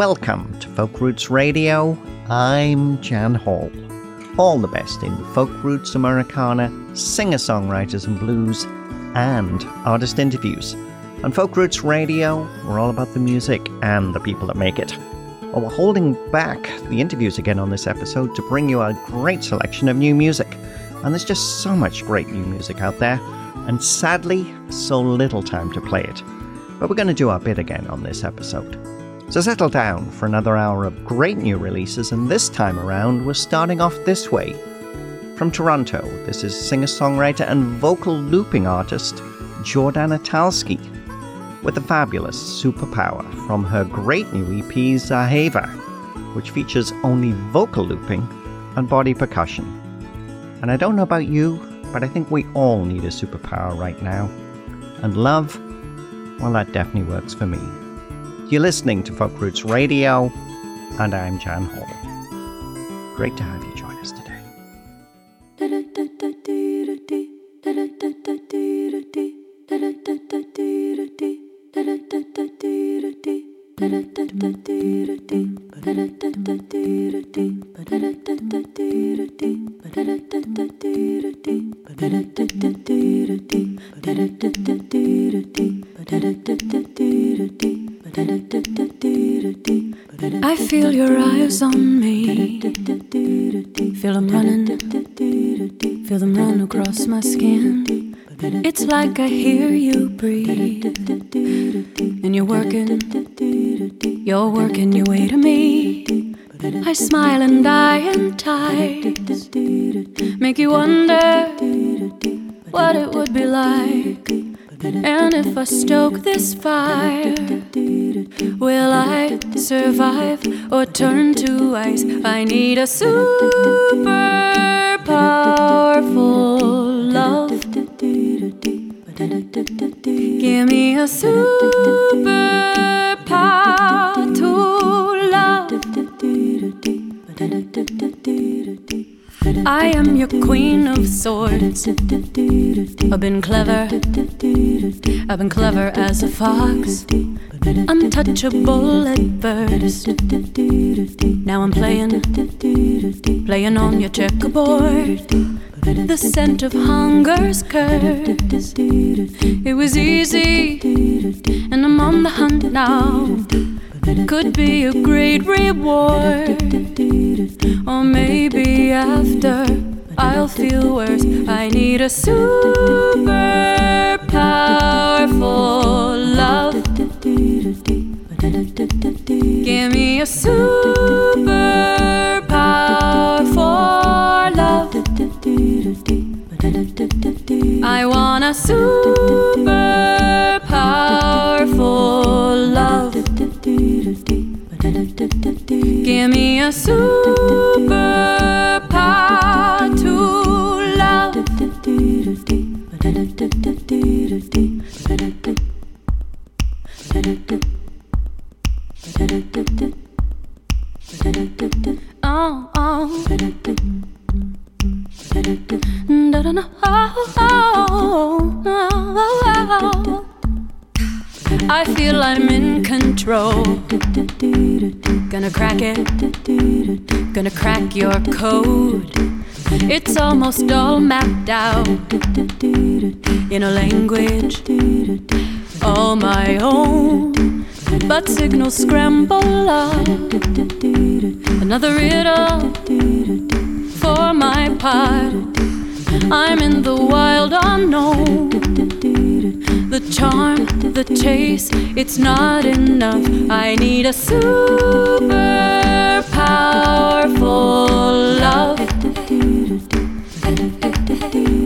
Welcome to Folk Roots Radio. I'm Jan Hall. All the best in folk roots Americana, singer songwriters and blues, and artist interviews. On Folk Roots Radio, we're all about the music and the people that make it. Well, we're holding back the interviews again on this episode to bring you a great selection of new music. And there's just so much great new music out there, and sadly, so little time to play it. But we're going to do our bit again on this episode. So settle down for another hour of great new releases, and this time around, we're starting off this way. From Toronto, this is singer songwriter and vocal looping artist Jordana Talsky with the fabulous Superpower from her great new EP Zahava, which features only vocal looping and body percussion. And I don't know about you, but I think we all need a superpower right now. And love, well, that definitely works for me. You're listening to Folk Roots Radio, and I'm Jan Hall. Great to have you join us today. I feel your eyes on me. Feel them running. Feel them run across my skin. It's like I hear you breathe. And you're working. You're working your way to me. I smile and I entice. Make you wonder what it would be like. And if I stoke this fire, will I survive or turn to ice? I need a super powerful love. Give me a super power to love. I am your queen of swords. I've been clever. I've been clever as a fox. Untouchable at first. Now I'm playing, playing on your checkerboard. The scent of hunger's curse. It was easy, and I'm on the hunt now. Could be a great reward, or maybe after I'll feel worse. I need a super powerful. Give me a super powerful love. I want a super powerful love. Give me a super power to love. Feel I'm in control. Gonna crack it. Gonna crack your code. It's almost all mapped out in a language all my own. But signals scramble up. Another riddle for my part. I'm in the wild unknown. The charm, the chase, it's not enough. I need a super powerful love.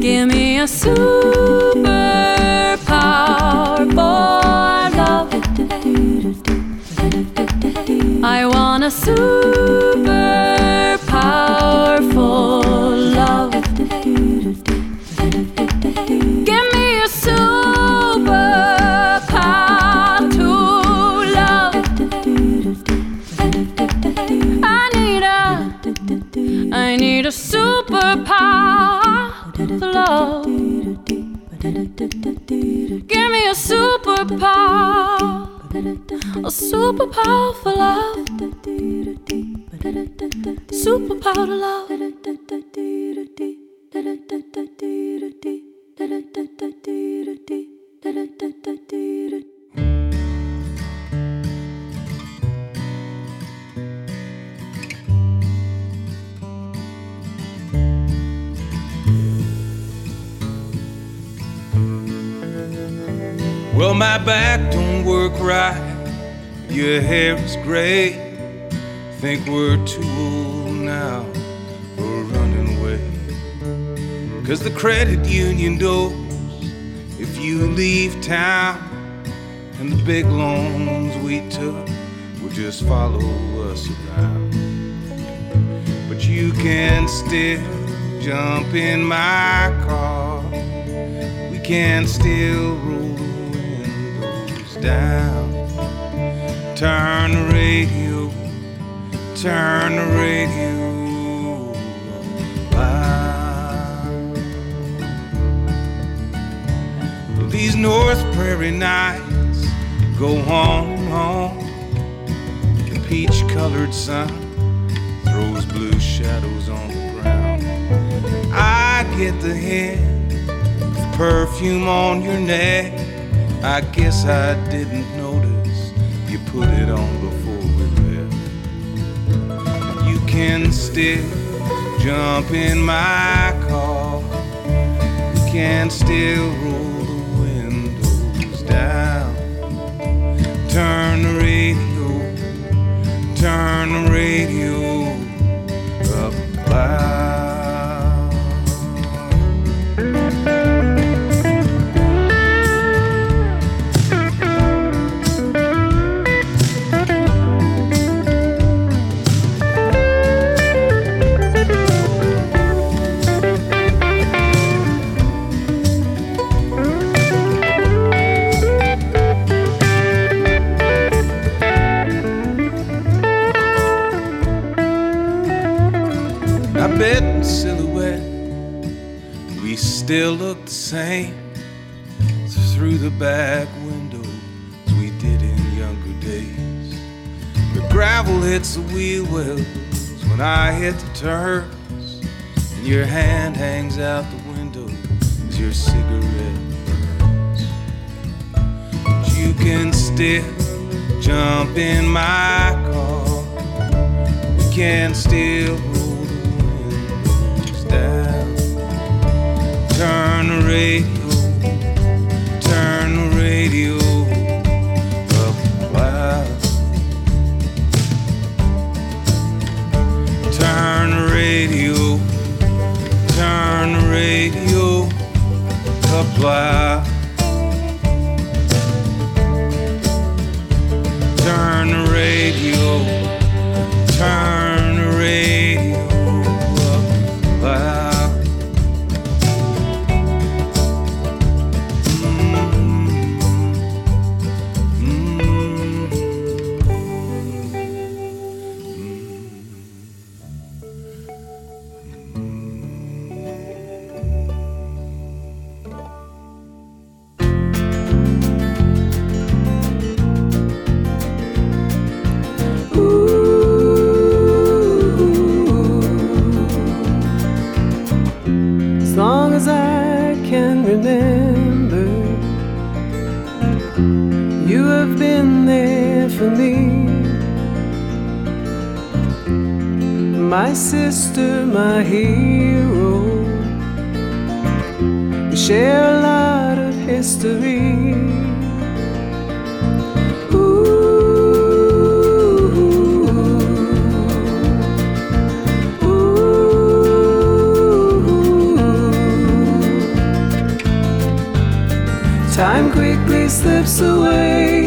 Give me a super powerful love. I want a super super powerful love. Super power love. Well, my back don't work right. Your hair is gray. Think we're too old now for running away. Cause the credit union knows if you leave town and the big loans we took will just follow us around. But you can still jump in my car. We can still roll windows down. Turn the radio, turn the radio. These North Prairie nights go on, and on. The peach colored sun throws blue shadows on the ground. I get the hint of perfume on your neck. I guess I didn't you put it on before we left. You can still jump in my car. You can still roll the windows down. Turn the radio, turn the radio still look the same through the back window as we did in younger days. The gravel hits the wheel wells when I hit the turns, and your hand hangs out the window as your cigarette burns. But you can still jump in my car. We can still Turn the radio, turn the radio up loud. Turn the radio, turn the radio up loud. Turn the radio, turn sister, my hero. We share a lot of history. Time quickly slips away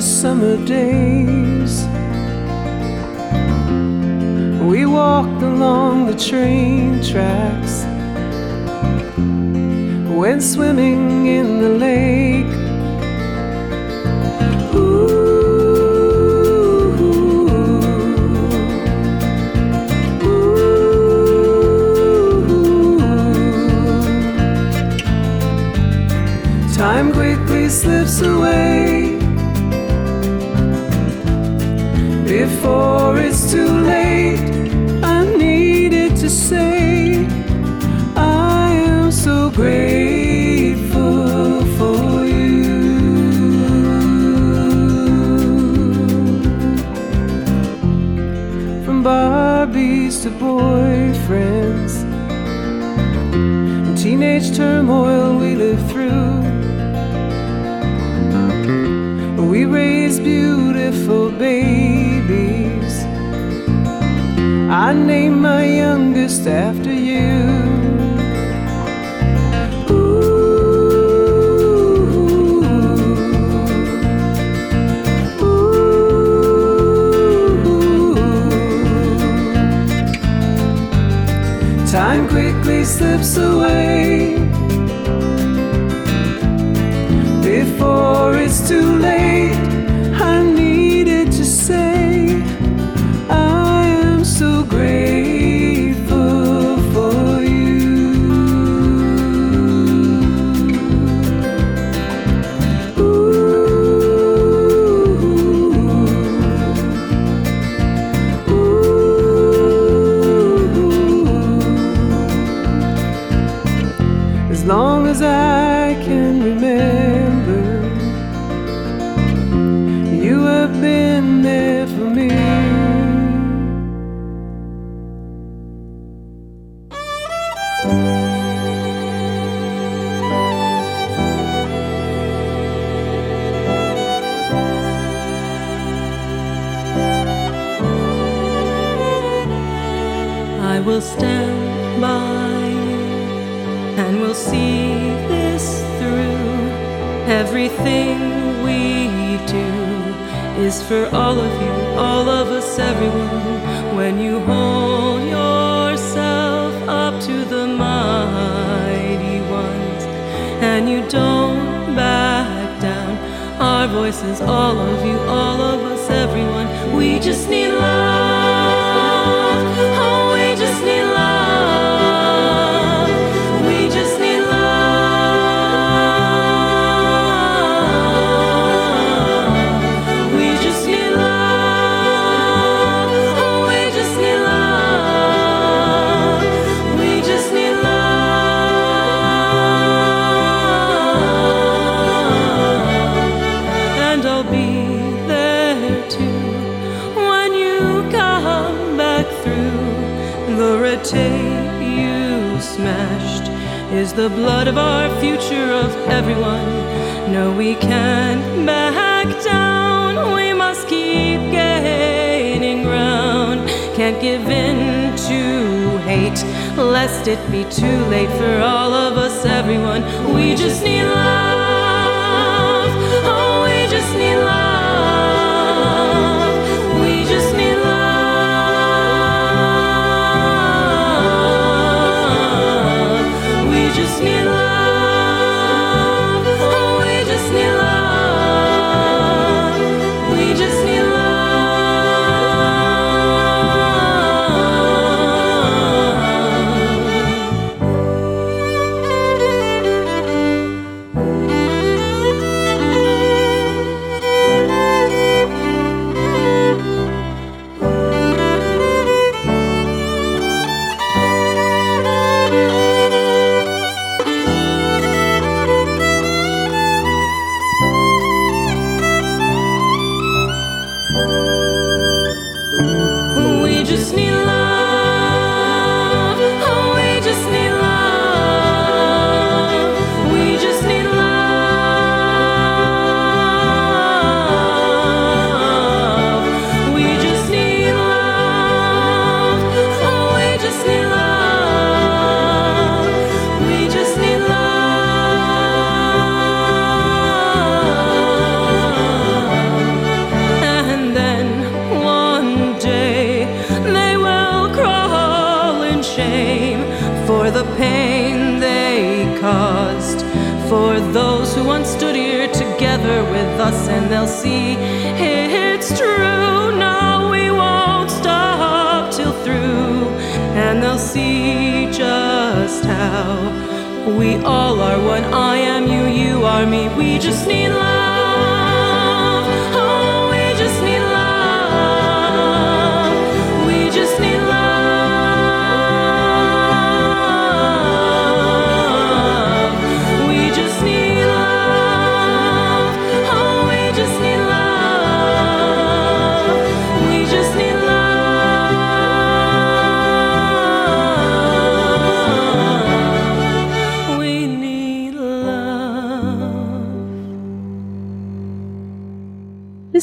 summer days. We walked along the train tracks, went swimming in the lake. Time quickly slips away before it's too late. I needed to say, I am so grateful for you. From Barbies to boyfriends, and teenage turmoil we lived through. We raised beautiful babies. I named my youngest after you. Time quickly slips away before it's too late. Is for all of you, all of us, everyone. When you hold yourself up to the mighty ones and you don't back down, our voices, all of you, all of us, everyone, we just need love. Give in to hate, lest it be too late for all of us, everyone. We just need love. Those who once stood here together with us, and they'll see it's true. No, we won't stop till through, and they'll see just how we all are one. I am, you, you are me. We just need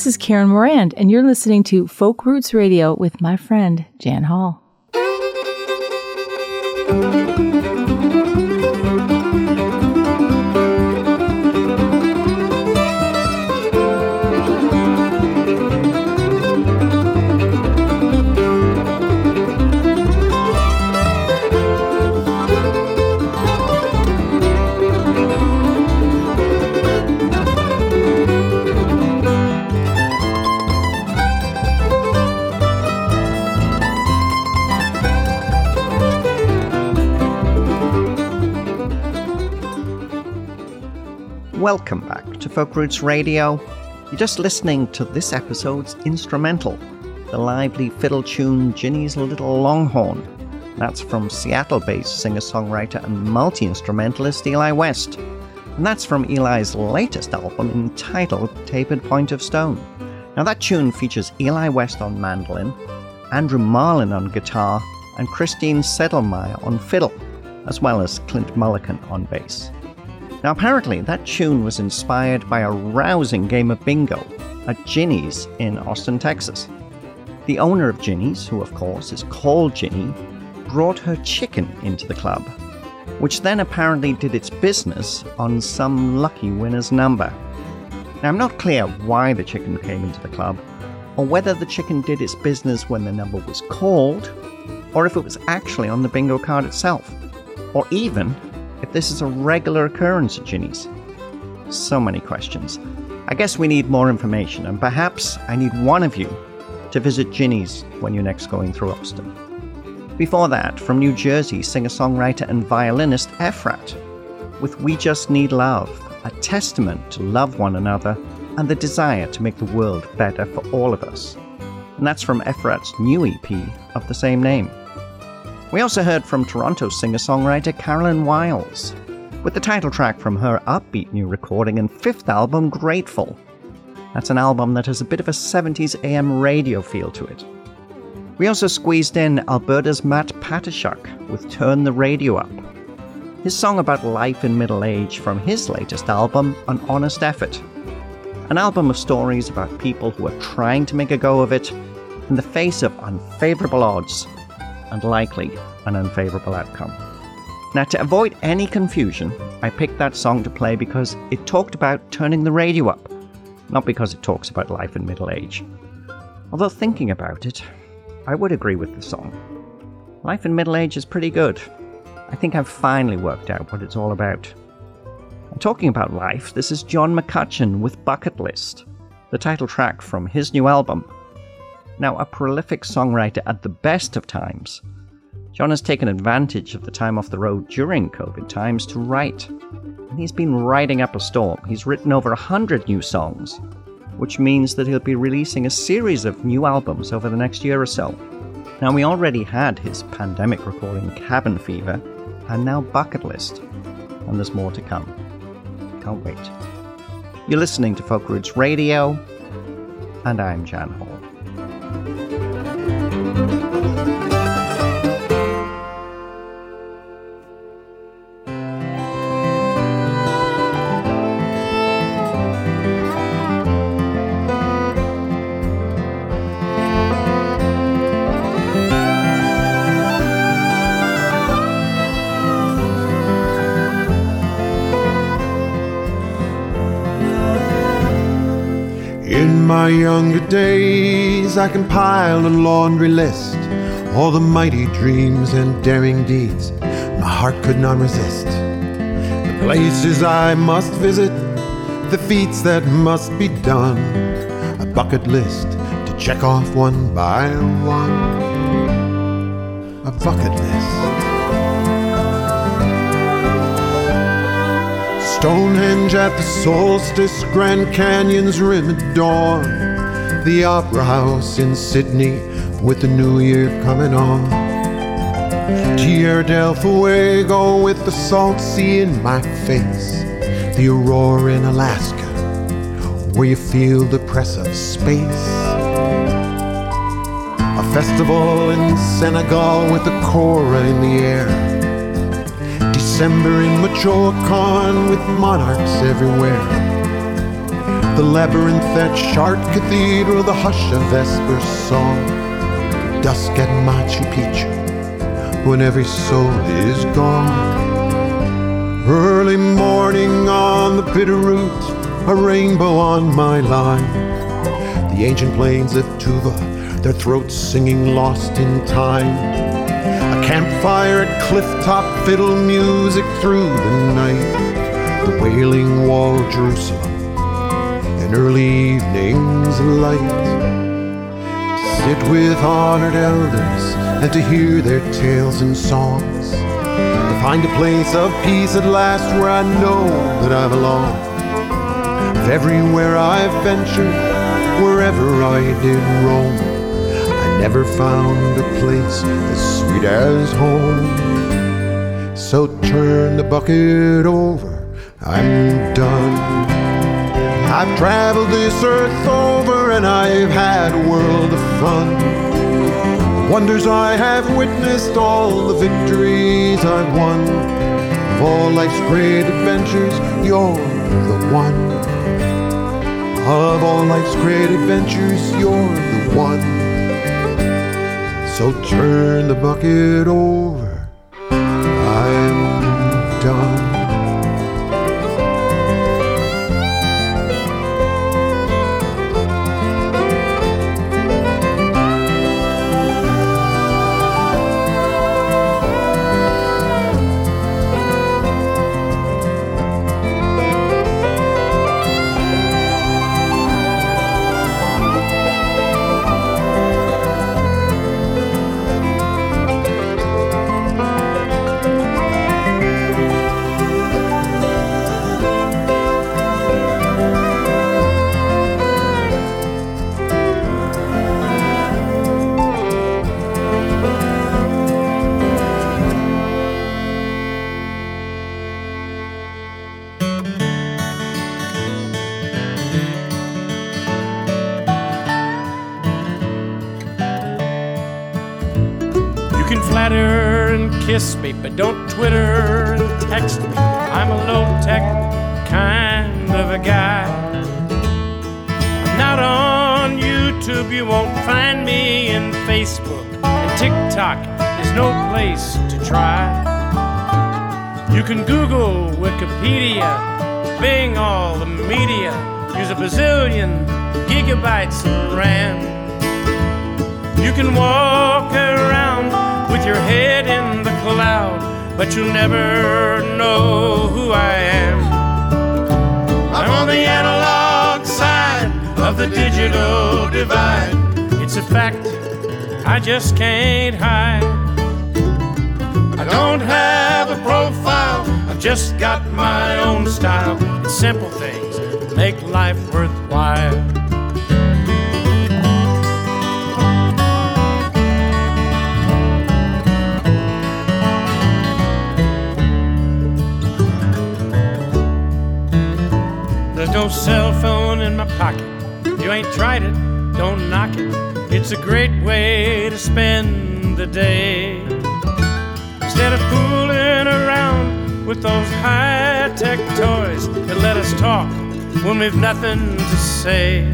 This is Karen Morand, and you're listening to Folk Roots Radio with my friend Jan Hall. Welcome back to Folk Roots Radio. You're just listening to this episode's instrumental, the lively fiddle tune Ginny's Little Longhorn. That's from Seattle based singer songwriter and multi instrumentalist Eli West. And that's from Eli's latest album entitled Tapered Point of Stone. Now, that tune features Eli West on mandolin, Andrew Marlin on guitar, and Christian Sedelmyer on fiddle, as well as Clint Mullican on bass. Now, apparently, that tune was inspired by a rousing game of bingo at Ginny's in Austin, Texas. The owner of Ginny's, who of course is called Ginny, brought her chicken into the club, which then apparently did its business on some lucky winner's number. Now, I'm not clear why the chicken came into the club, or whether the chicken did its business when the number was called, or if it was actually on the bingo card itself, or even if this is a regular occurrence at Ginny's. So many questions. I guess we need more information, and perhaps I need one of you to visit Ginny's when you're next going through Austin. Before that, from New Jersey, singer songwriter and violinist Efrat, with We Just Need Love, a testament to love one another and the desire to make the world better for all of us. And that's from Efrat's new EP of the same name. We also heard from Toronto singer songwriter Carolyn Wiles, with the title track from her upbeat new recording and fifth album, Grateful. That's an album that has a bit of a 70s AM radio feel to it. We also squeezed in Alberta's Matt Patershuk with Turn the Radio Up, his song about life in middle age from his latest album, An Honest Effort. An album of stories about people who are trying to make a go of it in the face of unfavorable odds and likely an unfavorable outcome. Now, to avoid any confusion, I picked that song to play because it talked about turning the radio up, not because it talks about life in middle age. Although, thinking about it, I would agree with the song. Life in middle age is pretty good. I think I've finally worked out what it's all about. And talking about life, this is John McCutcheon with Bucket List, the title track from his new album, now a prolific songwriter at the best of times, John has taken advantage of the time off the road during COVID times to write. And he's been writing up a storm. He's written over a hundred new songs, which means that he'll be releasing a series of new albums over the next year or so. Now, we already had his pandemic recording Cabin Fever, and now Bucket List, and there's more to come. Can't wait. You're listening to Folk Roots Radio, and I'm Jan Hall. Days, I compiled a laundry list, all the mighty dreams and daring deeds my heart could not resist. The places I must visit, the feats that must be done, a bucket list to check off one by one. A bucket list. Stonehenge at the solstice, Grand Canyon's rim at dawn, the Opera House in Sydney with the new year coming on. Tierra del Fuego with the salt sea in my face, the aurora in Alaska where you feel the press of space. A festival in Senegal with the kora in the air. December in Michoacan with monarchs everywhere. The labyrinth at Chartres Cathedral, the hush of Vesper song. Dusk at Machu Picchu, when every soul is gone. Early morning on the Bitterroot, a rainbow on my line. The ancient plains of Tuva, their throats singing lost in time. A campfire at clifftop, fiddle music through the night. The wailing wall Jerusalem, early evening's light. To sit with honored elders and to hear their tales and songs. To find a place of peace at last where I know that I belong. If everywhere I've ventured, wherever I did roam, I never found a place as sweet as home. So turn the bucket over, I'm done. I've traveled this earth over and I've had a world of fun. Wonders I have witnessed, all the victories I've won. Of all life's great adventures, you're the one. Of all life's great adventures, you're the one. So turn the bucket over. Just can't hide. I don't have a profile, I've just got my own style. It's simple things make life worthwhile. There's no cell phone in my pocket. You ain't tried it, don't knock it. It's a great way to spend the day. Instead of fooling around with those high tech toys that let us talk when we've nothing to say.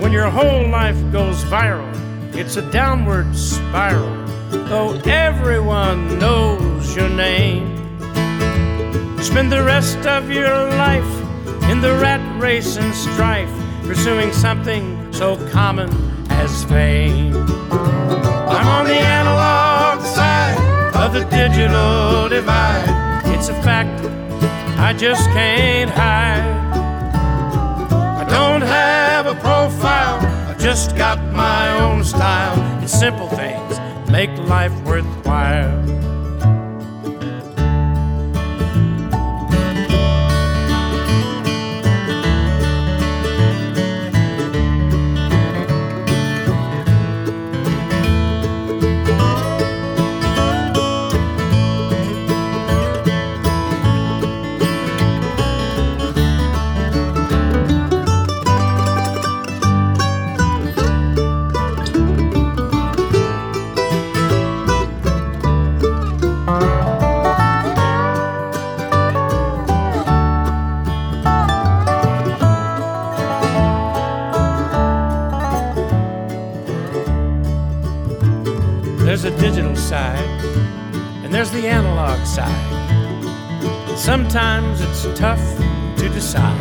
When your whole life goes viral, it's a downward spiral, though everyone knows your name. Spend the rest of your life in the rat race and strife, pursuing something so common as fame. I'm on the analog side of the digital divide. It's a fact I just can't hide. I don't have a profile, I've just got my own style. And simple things make life worthwhile. It's tough to decide.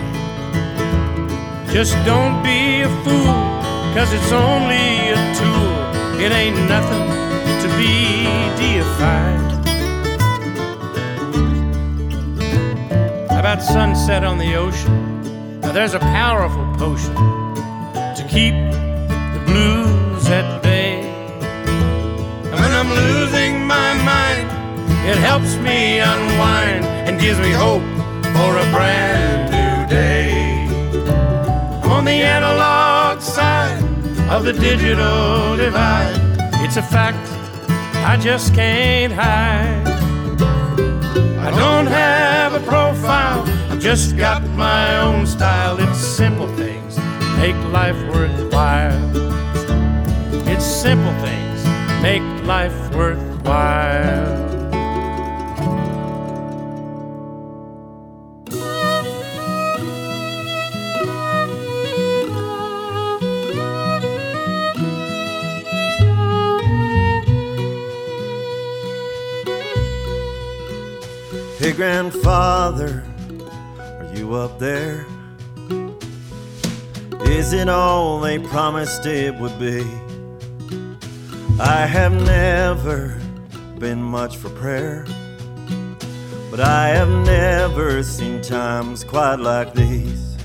Just don't be a fool, cause it's only a tool. It ain't nothing to be deified. About sunset on the ocean? Now there's a powerful potion to keep the blues at bay. And when I'm losing my mind, it helps me unwind and gives me hope for a brand new day. On the analog side of the digital divide. It's a fact I just can't hide. I don't have a profile, I've just got my own style. It's simple things make life worthwhile. It's simple things make life worthwhile. Grandfather, are you up there? Is it all they promised it would be? I have never been much for prayer, but I have never seen times quite like these.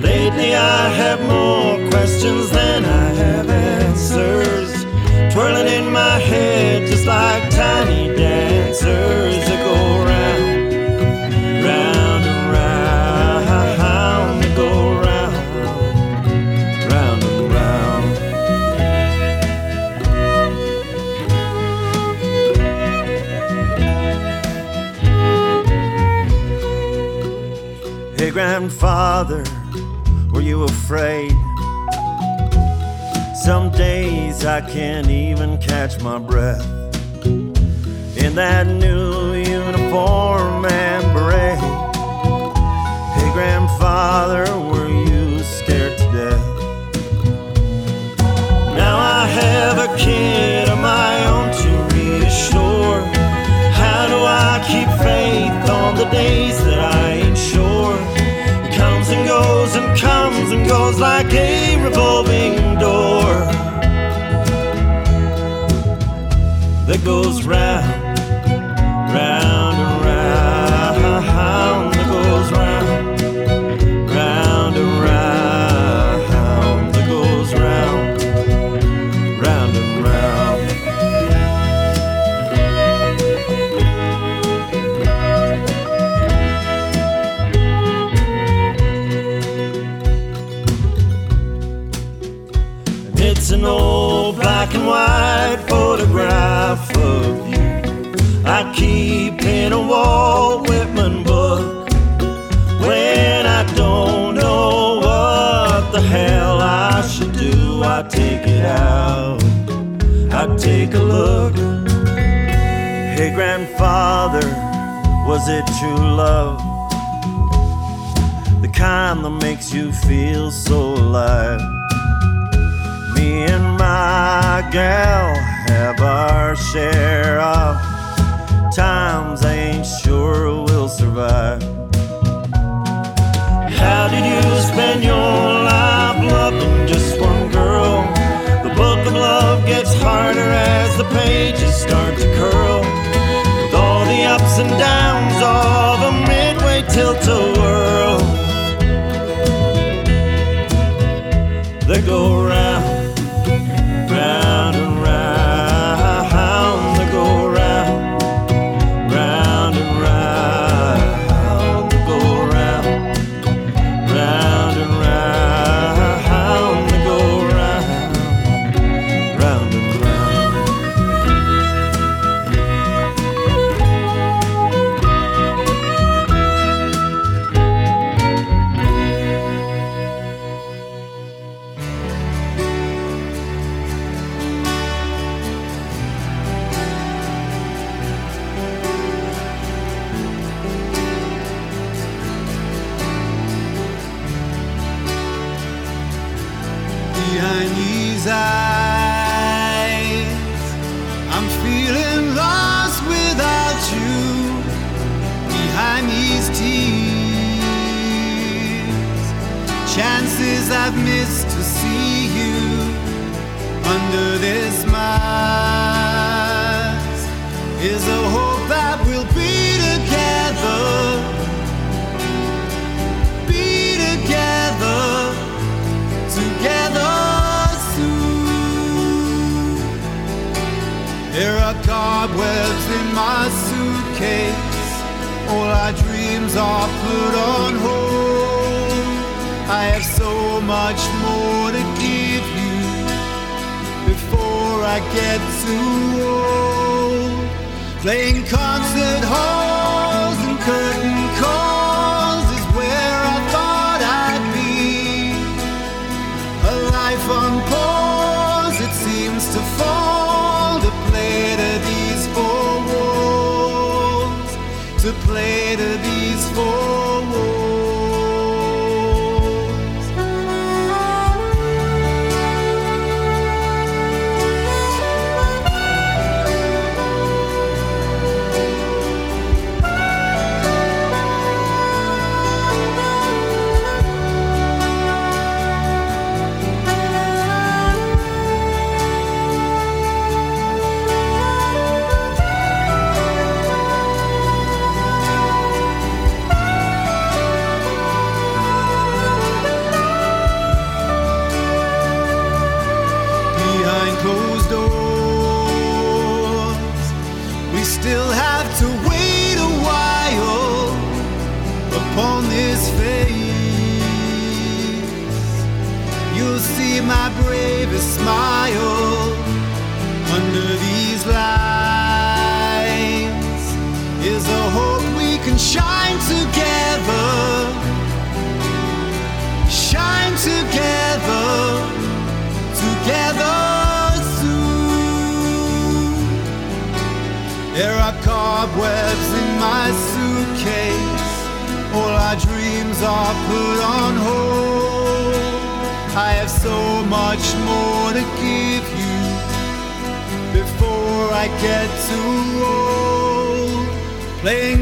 Lately, I have more questions than I have answers, twirling in my head just like tiny dancers that go round, round and round, that go round, round and round. Hey, grandfather, were you afraid? Some days I can't even catch my breath in that new uniform and beret. Hey, grandfather, were you scared to death? Now I have a kid of my own to reassure. How do I keep faith on the days that I ain't sure? Comes and goes and comes and goes like a revolving door that goes round, round, I in a Walt Whitman book when I don't know what the hell I should do. I take it out, I take a look. Hey, grandfather, was it true love? The kind that makes you feel so alive. Me and my gal have our share of times I ain't sure we'll survive. Playing concert halls smile under these lines. Is a hope we can shine together. Shine together together soon. There are cobwebs in my suitcase. All our dreams are put on hold. So much more to give you before I get too old. Playing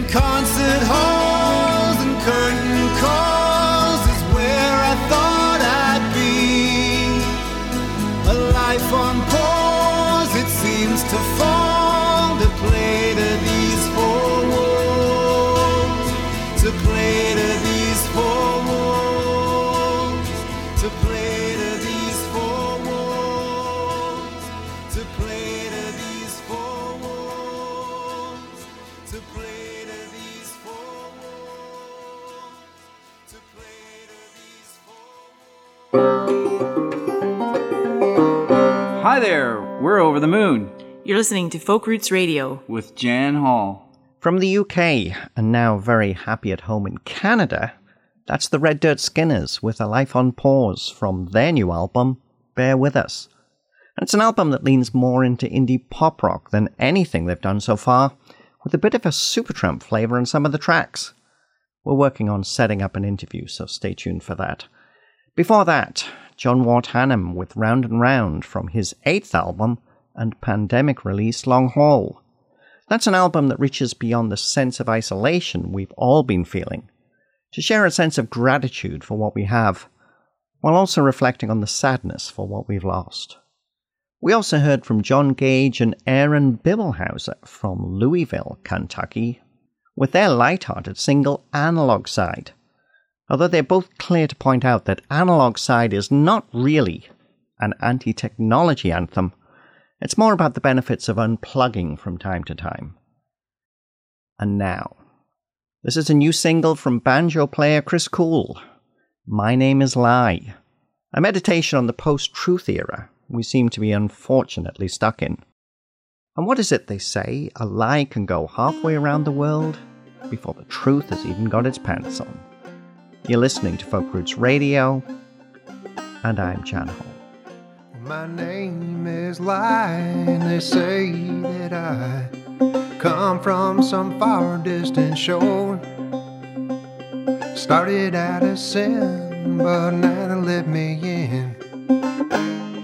over the moon You're listening to Folk Roots Radio. with Jan Hall. From the UK, and now very happy at home in Canada, that's the Red Dirt Skinners with a life on pause from their new album, Bear With Us. And it's an album that leans more into indie pop rock than anything they've done so far, with a bit of a Supertramp flavour in some of the tracks. We're working on setting up an interview, so stay tuned for that. Before that, John Wort Hannam with Round and Round from his eighth album and pandemic release Long Haul. That's an album that reaches beyond the sense of isolation we've all been feeling to share a sense of gratitude for what we have, while also reflecting on the sadness for what we've lost. We also heard from John Gage and Aaron Bibelhauser from Louisville, Kentucky, with their light-hearted single Analog Side. Although they're both clear to point out that Analog Side is not really an anti-technology anthem, it's more about the benefits of unplugging from time to time. And now, this is a new single from banjo player Chris Coole. My name is Lie, a meditation on the post truth era we seem to be unfortunately stuck in. And what is it they say? A lie can go halfway around the world before the truth has even got its pants on. You're listening to Folk Roots Radio, and I'm Jan Hall. My name is Lie, they say that I come from some far distant shore. Started out as sin, but now they let me in.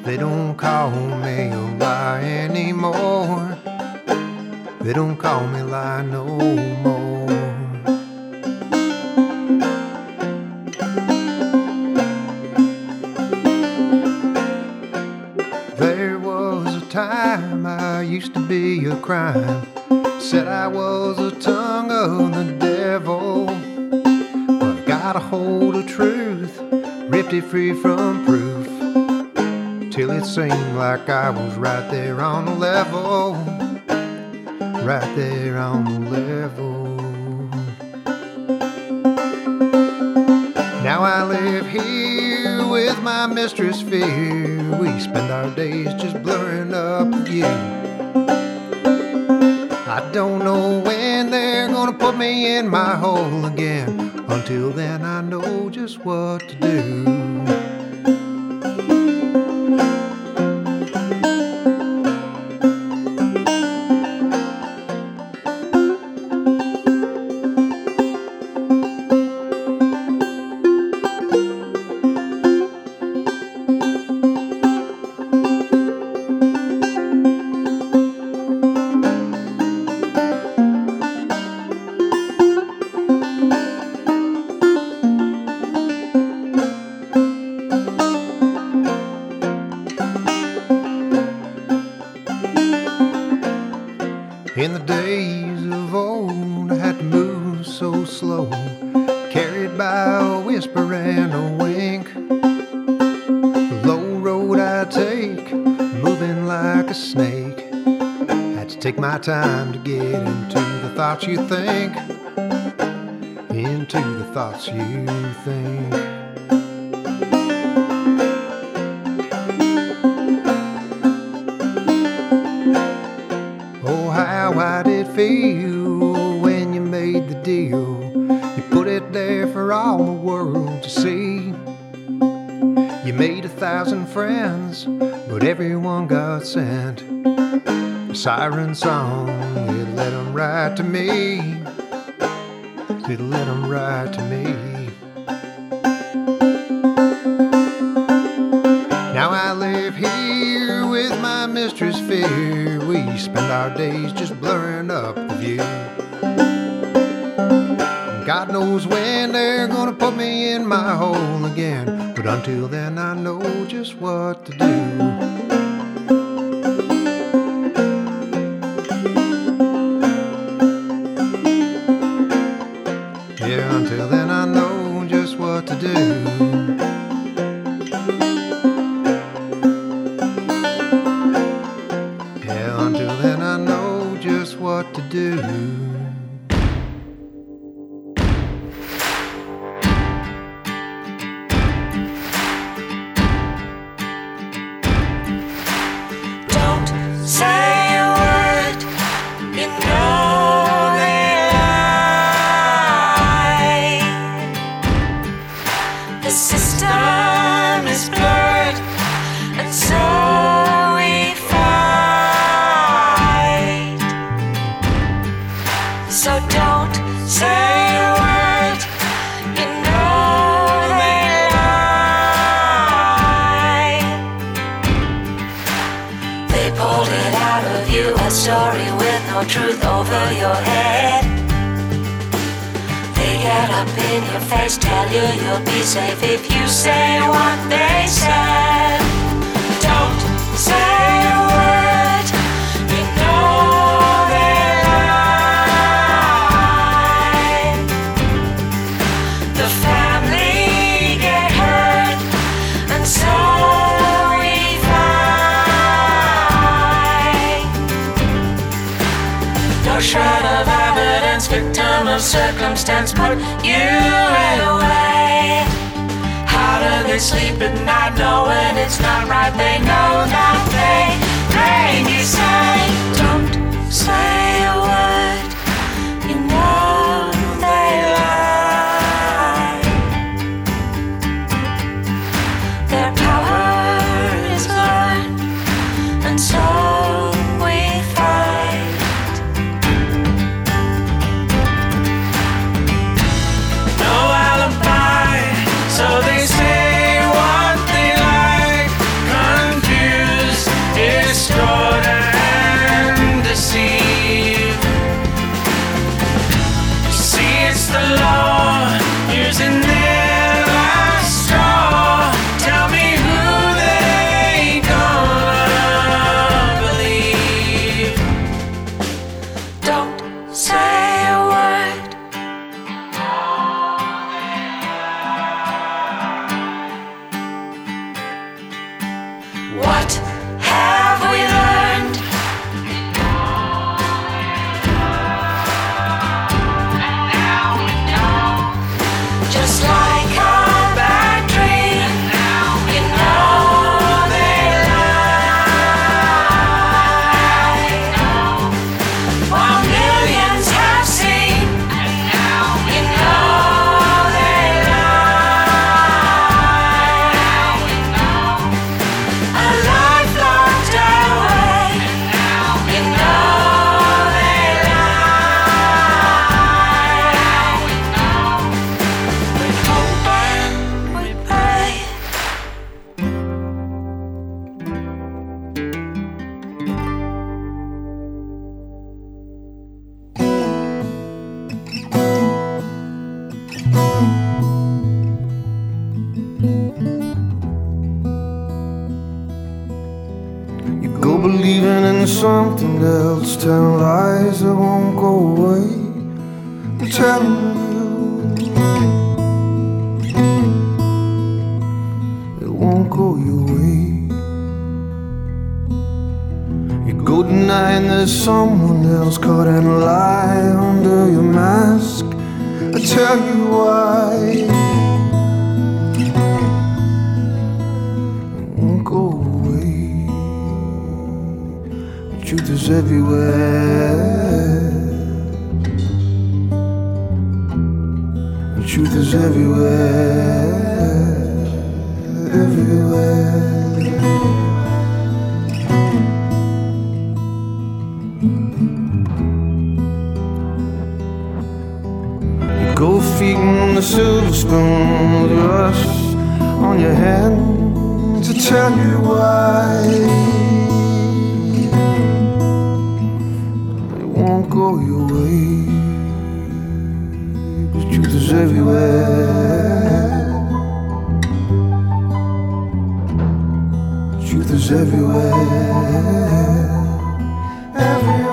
They don't call me a lie anymore. They don't call me lie no more. Be a crime. Said I was a tongue of the devil. But I got a hold of truth, ripped it free from proof. Till it seemed like I was right there on the level. Right there on the level. Now I live here with my mistress fear. We spend our days just blurring up view. I don't know when they're gonna put me in my hole again. Until then, I know just what to do. In the days of old, I had to move so slow, carried by a whisper and a wink. The low road I take, moving like a snake. Had to take my time to get into the thoughts you think, into the thoughts you think. Friends, but everyone got sent. A siren song, it let them write to me. It let them write to me. Now I live here with my mistress fear. We spend our days just blurring up the view. God knows when they're gonna put me in my hole again. But until then, truth is everywhere. Everywhere. You go feeding on the silver spoon with rust on your hand to tell you why. It won't go your way. Is everywhere. Truth is everywhere. Everywhere.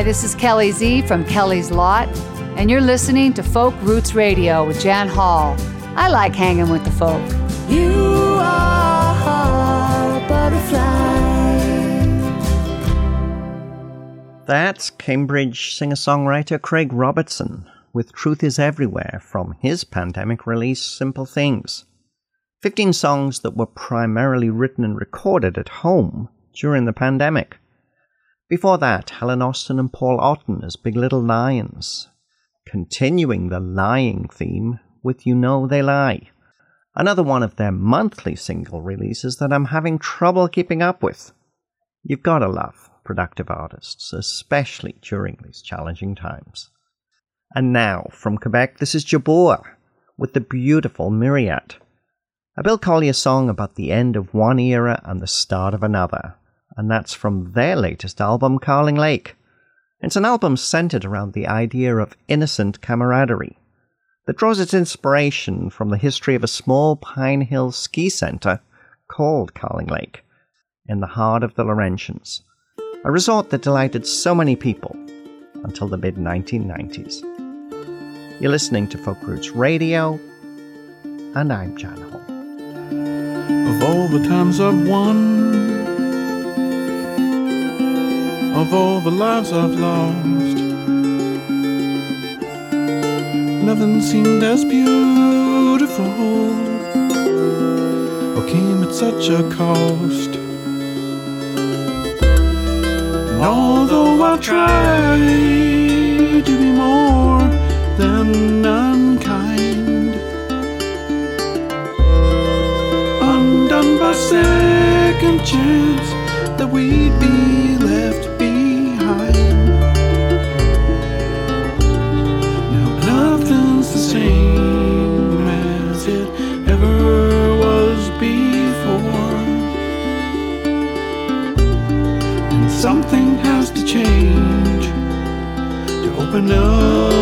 Hi, this is Kelly Z from Kelly's Lot, and you're listening to Folk Roots Radio with Jan Hall. I like hanging with the folk. You are a butterfly. That's Cambridge singer songwriter Craig Robertson with Truth is Everywhere from his pandemic release Simple Things. 15 songs that were primarily written and recorded at home during the pandemic. Before that, Helen Austin and Paul Otten as Big Little Lions, continuing the lying theme with You Know They Lie. Another one of their monthly single releases that I'm having trouble keeping up with. You've gotta love productive artists, especially during these challenging times. And now, from Quebec, this is Jabor with the beautiful Myriad. A Bill Collier song about the end of one era and the start of another, and that's from their latest album, Carling Lake. It's an album centered around the idea of innocent camaraderie that draws its inspiration from the history of a small Pine Hill ski center called Carling Lake in the heart of the Laurentians, a resort that delighted so many people until the mid 1990s. You're listening to Folk Roots Radio, and I'm Jan Hall. Of all the times I've won, of all the lives I've lost, nothing seemed as beautiful or came at such a cost. And although I've tried to be more than unkind, undone by second chance that we'd be left to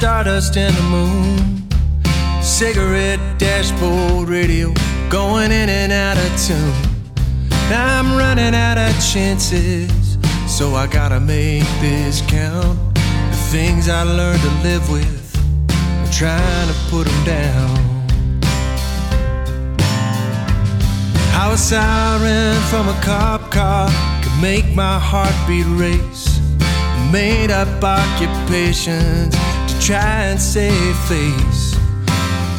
stardust and the moon. Cigarette dashboard radio going in and out of tune. Now I'm running out of chances, so I gotta make this count. The things I learned to live with, I'm trying to put them down. How a siren from a cop car could make my heartbeat race. Made up occupations try and save face.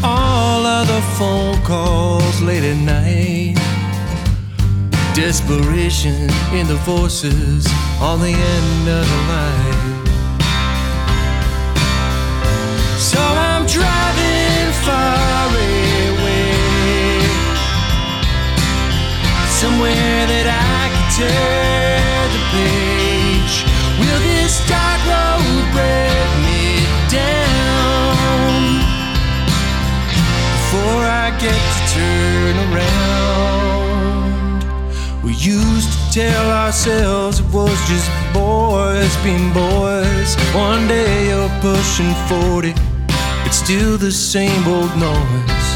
All other phone calls late at night. Desperation in the voices on the end of the line. So I'm driving far away somewhere that I can turn the page. Will this dark road break get to turn around? We used to tell ourselves it was just boys being boys. One day you're pushing 40, it's still the same old noise.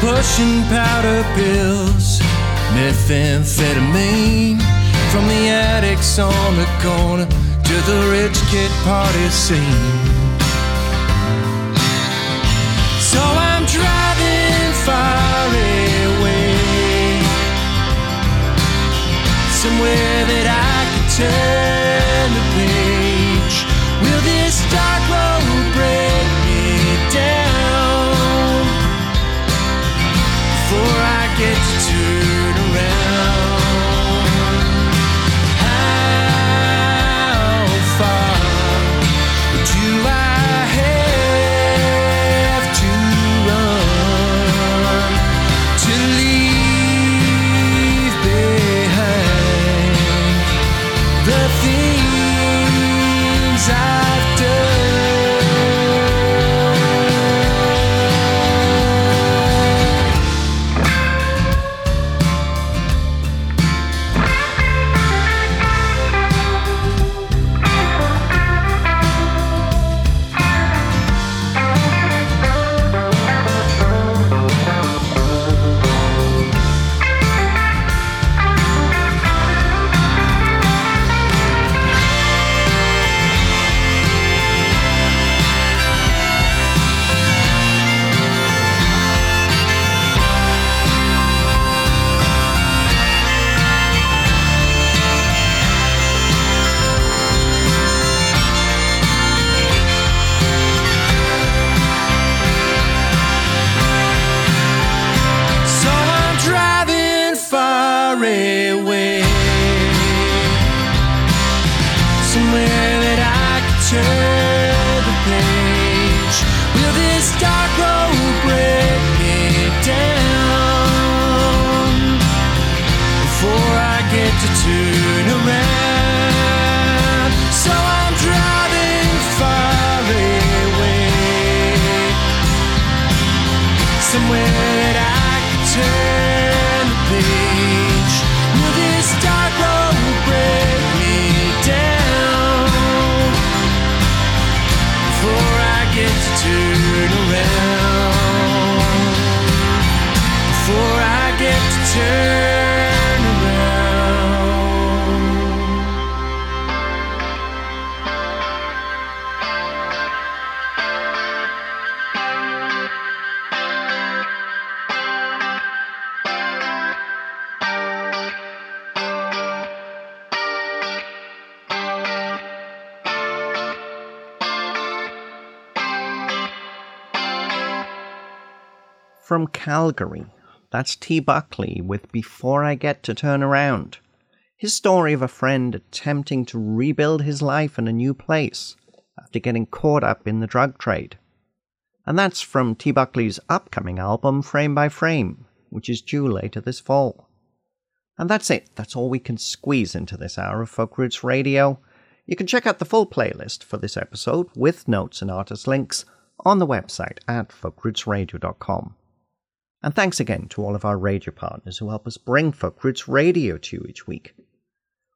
Pushing powder pills, methamphetamine. From the addicts on the corner to the rich kid party scene. Somewhere that I can turn From Calgary, that's T. Buckley with Before I Get to Turn Around. His story of a friend attempting to rebuild his life in a new place after getting caught up in the drug trade. And that's from T. Buckley's upcoming album, Frame by Frame, which is due later this fall. And that's it. That's all we can squeeze into this hour of Folk Roots Radio. You can check out the full playlist for this episode with notes and artist links on the website at folkrootsradio.com. And thanks again to all of our radio partners who help us bring Folk Roots Radio to you each week.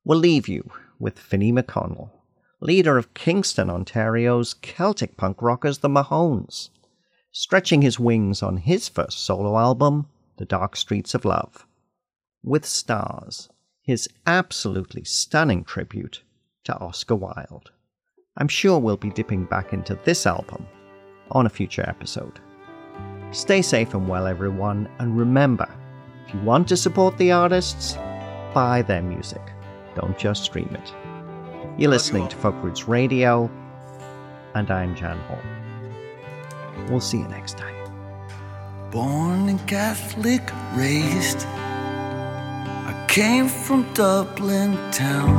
We'll leave you with Finny McConnell, leader of Kingston, Ontario's Celtic punk rockers, the Mahones, stretching his wings on his first solo album, The Dark Streets of Love. With Stars, his absolutely stunning tribute to Oscar Wilde. I'm sure we'll be dipping back into this album on a future episode. Stay safe and well, everyone, and remember if you want to support the artists, buy their music. Don't just stream it. You're listening to Folk Roots Radio, and I'm Jan Hall. We'll see you next time. Born and Catholic, raised. I came from Dublin town.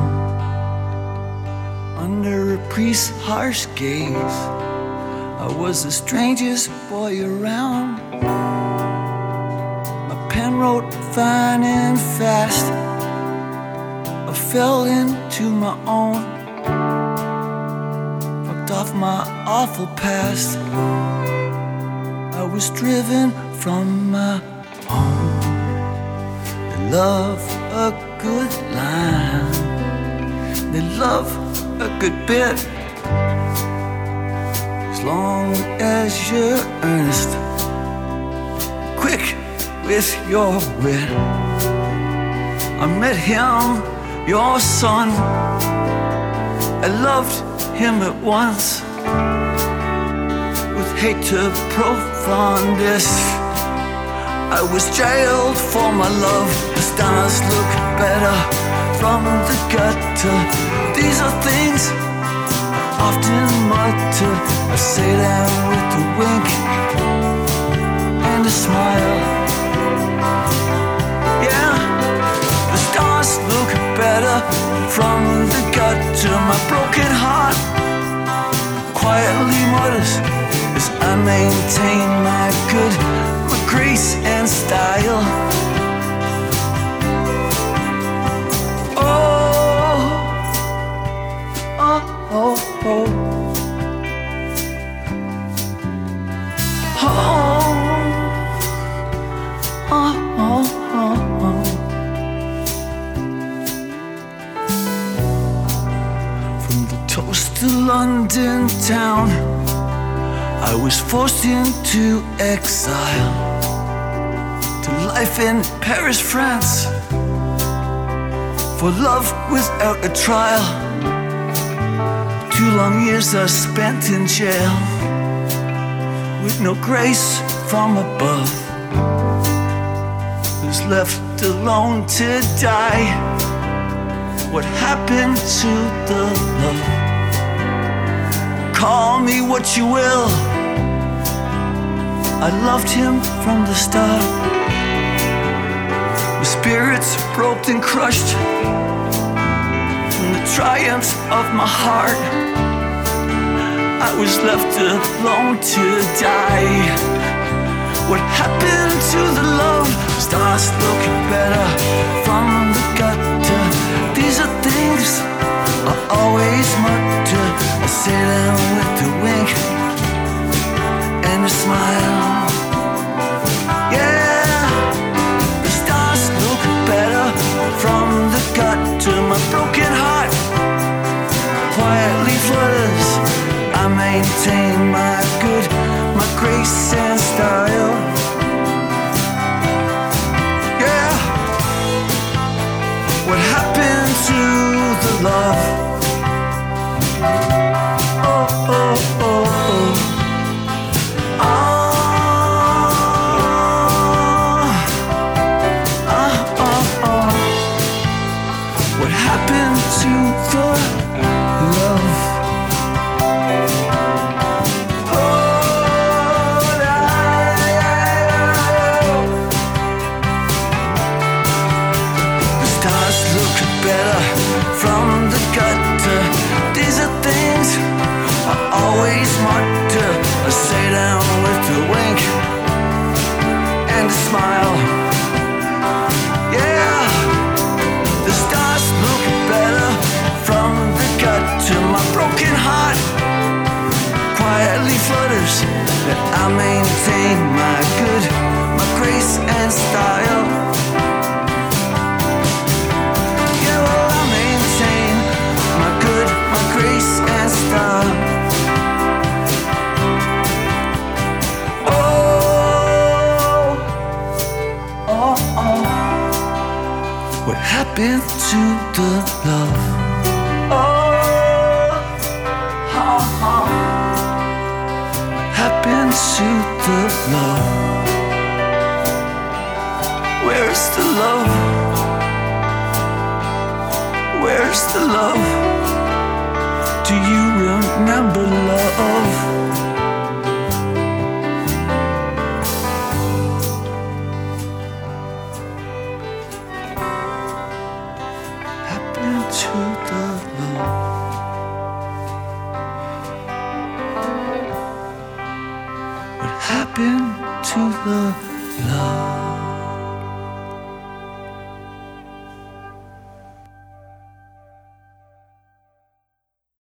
Under a priest's harsh gaze, I was the strangest boy around. My pen wrote fine and fast. I fell into my own. Fucked off my awful past. I was driven from my home. They love a good line. They love a good bit. As long as you're earnest, quick with your wit. I met him, your son. I loved him at once with hate to profundus. I was jailed for my love. The stars look better from the gutter. These are things often mutter. I say them with a wink and a smile. Yeah, the stars look better from the gutter. My broken heart quietly mutters as I maintain my good, my grace and style. Without a trial. Two long years I spent in jail with no grace from above. Was left alone to die. What happened to the love? Call me what you will. I loved him from the start. My spirits roped and crushed triumphs of my heart. I was left alone to die. What happened to the love? Stars look better from the gutter. These are things I always mutter. I say them with a wink and a smile. Yeah, the stars look better from the gutter. My broken heart flutters. I maintain my good, my grace and style. What to the